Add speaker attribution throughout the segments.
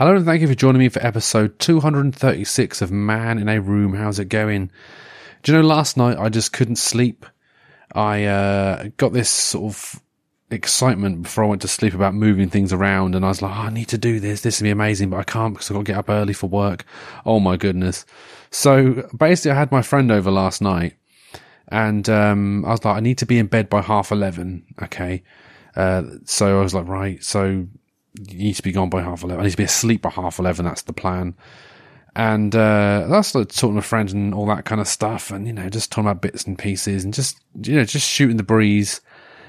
Speaker 1: Hello and thank you for joining me for episode 236 of Man in a Room. How's it going? Do you know, last night I just couldn't sleep. I uh, got this sort of excitement before I went to sleep about moving things around, and I was like, oh, I need to do this. This will be amazing, but I can't because I've got to get up early for work. Oh my goodness. So basically, I had my friend over last night, and um, I was like, I need to be in bed by half 11. Okay. Uh, so I was like, right. So you need to be gone by half 11. I need to be asleep by half 11. That's the plan. And, uh, that's like talking to friends and all that kind of stuff. And, you know, just talking about bits and pieces and just, you know, just shooting the breeze.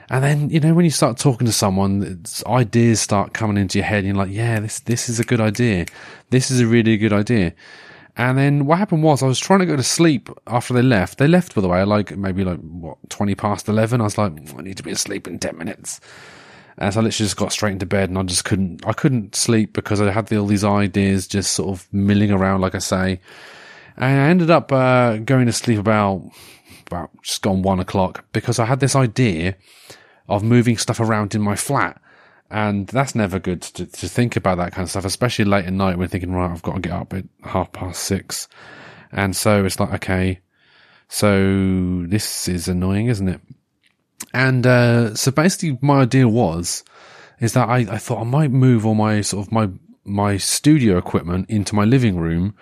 Speaker 1: And then, you know, when you start talking to someone, ideas start coming into your head and you're like, yeah, this, this is a good idea. This is a really good idea. And then what happened was I was trying to go to sleep after they left. They left, by the way, like maybe like what, 20 past 11. I was like, I need to be asleep in 10 minutes. And so I literally just got straight into bed and I just couldn't, I couldn't sleep because I had all these ideas just sort of milling around, like I say. And I ended up, uh, going to sleep about, about just gone one o'clock because I had this idea of moving stuff around in my flat. And that's never good to, to think about that kind of stuff, especially late at night when thinking, right, I've got to get up at half past six. And so it's like, okay, so this is annoying, isn't it? And uh, so basically, my idea was is that I, I thought I might move all my sort of my my studio equipment into my living room,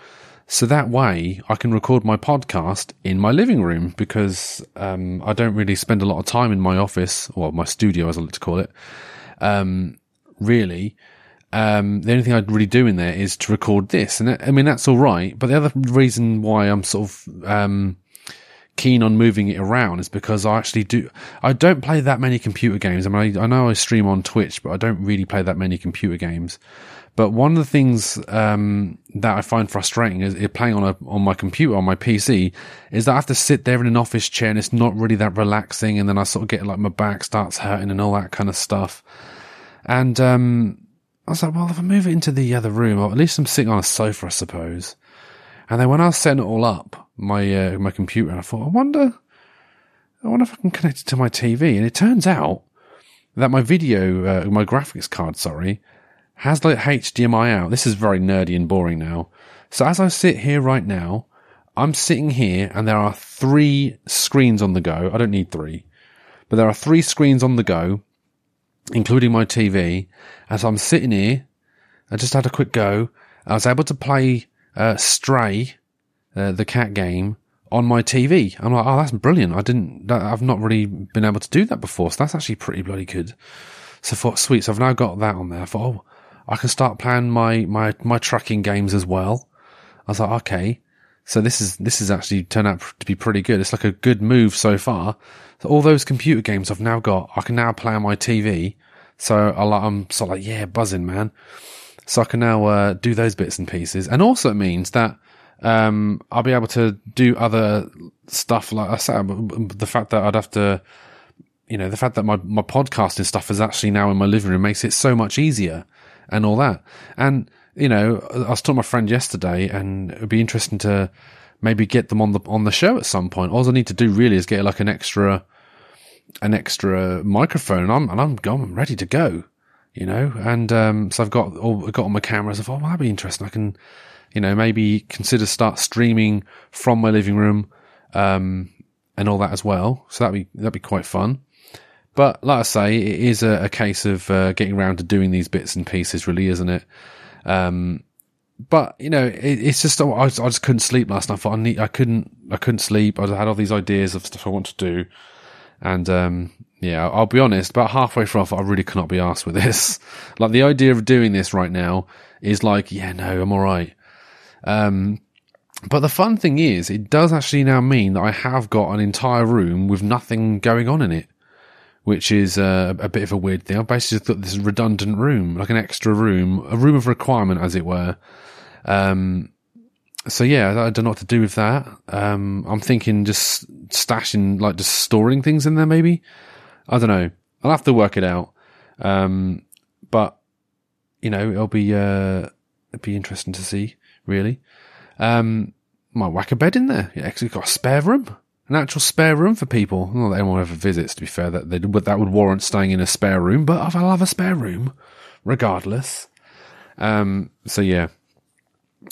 Speaker 1: so that way I can record my podcast in my living room because um, I don't really spend a lot of time in my office or my studio, as I like to call it. Um, really, um, the only thing I'd really do in there is to record this, and I mean that's all right. But the other reason why I'm sort of um, keen on moving it around is because I actually do. I don't play that many computer games. I mean, I, I, know I stream on Twitch, but I don't really play that many computer games. But one of the things um, that I find frustrating is, is, playing on a on my computer on my PC is that I have to sit there in an office chair and it's not really that relaxing. And then I sort of get like my back starts hurting and all that kind of stuff. And um, I was like, well, if I move it into the other room, or at least I'm sitting on a sofa, I suppose. And then when I was setting it all up, my uh, my computer, and I thought, I wonder, I wonder if I can connect it to my TV. And it turns out that my video, uh, my graphics card, sorry, has like HDMI out. This is very nerdy and boring now. So as I sit here right now, I'm sitting here and there are three screens on the go. I don't need three, but there are three screens on the go, including my TV. As I'm sitting here, I just had a quick go. I was able to play uh, Stray, uh, the cat game, on my TV. I'm like, oh, that's brilliant. I didn't, I've not really been able to do that before. So that's actually pretty bloody good. So I thought, sweet. So I've now got that on there. I thought, oh, I can start playing my, my, my tracking games as well. I was like, okay. So this is, this is actually turned out to be pretty good. It's like a good move so far. So all those computer games I've now got, I can now play on my TV. So I, I'm sort of like, yeah, buzzing, man. So I can now uh, do those bits and pieces. And also it means that um, I'll be able to do other stuff like I said, the fact that I'd have to, you know, the fact that my, my podcasting stuff is actually now in my living room makes it so much easier and all that. And, you know, I was talking to my friend yesterday and it would be interesting to maybe get them on the, on the show at some point. All I need to do really is get like an extra, an extra microphone and I'm, and I'm, I'm ready to go you know. And um, so I've got all got on my cameras. I thought, well, that'd be interesting. I can, you know, maybe consider start streaming from my living room, um, and all that as well. So that'd be that'd be quite fun. But like I say, it is a, a case of uh, getting around to doing these bits and pieces, really, isn't it? Um, but you know, it, it's just I, I, just couldn't sleep last night. I I need, I couldn't, I couldn't sleep. I had all these ideas of stuff I want to do, and um, yeah, I'll be honest, about halfway through, I really cannot be asked with this. like, the idea of doing this right now is like, yeah, no, I'm alright. Um, but the fun thing is, it does actually now mean that I have got an entire room with nothing going on in it, which is uh, a bit of a weird thing. I've basically thought this redundant room, like an extra room, a room of requirement, as it were. Um, so yeah, I don't know what to do with that. Um, I'm thinking just stashing, like just storing things in there, maybe. I don't know. I'll have to work it out. Um, but you know, it'll be uh, it'll be interesting to see. Really, um, might whack a bed in there. You actually got a spare room, an actual spare room for people. Not that anyone ever visits. To be fair, that they, that would warrant staying in a spare room. But I'll have a spare room, regardless. Um, so yeah.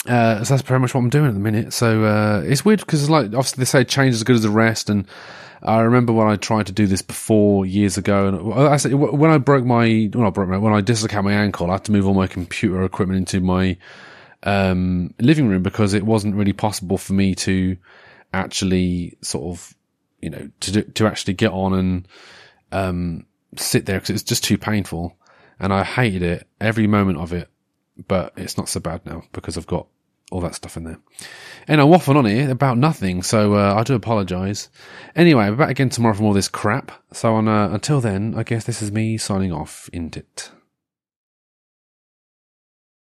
Speaker 1: Uh, so that's pretty much what I'm doing at the minute. So uh, it's weird because like obviously they say change is as good as the rest, and I remember when I tried to do this before years ago, and I said when I broke my when I broke my when I dislocated my ankle, I had to move all my computer equipment into my um, living room because it wasn't really possible for me to actually sort of you know to do, to actually get on and um, sit there because it was just too painful, and I hated it every moment of it but it's not so bad now because I've got all that stuff in there. And I'm waffling on here about nothing, so uh, I do apologise. Anyway, I'm back again tomorrow more of this crap. So on, uh, until then, I guess this is me signing off, isn't it?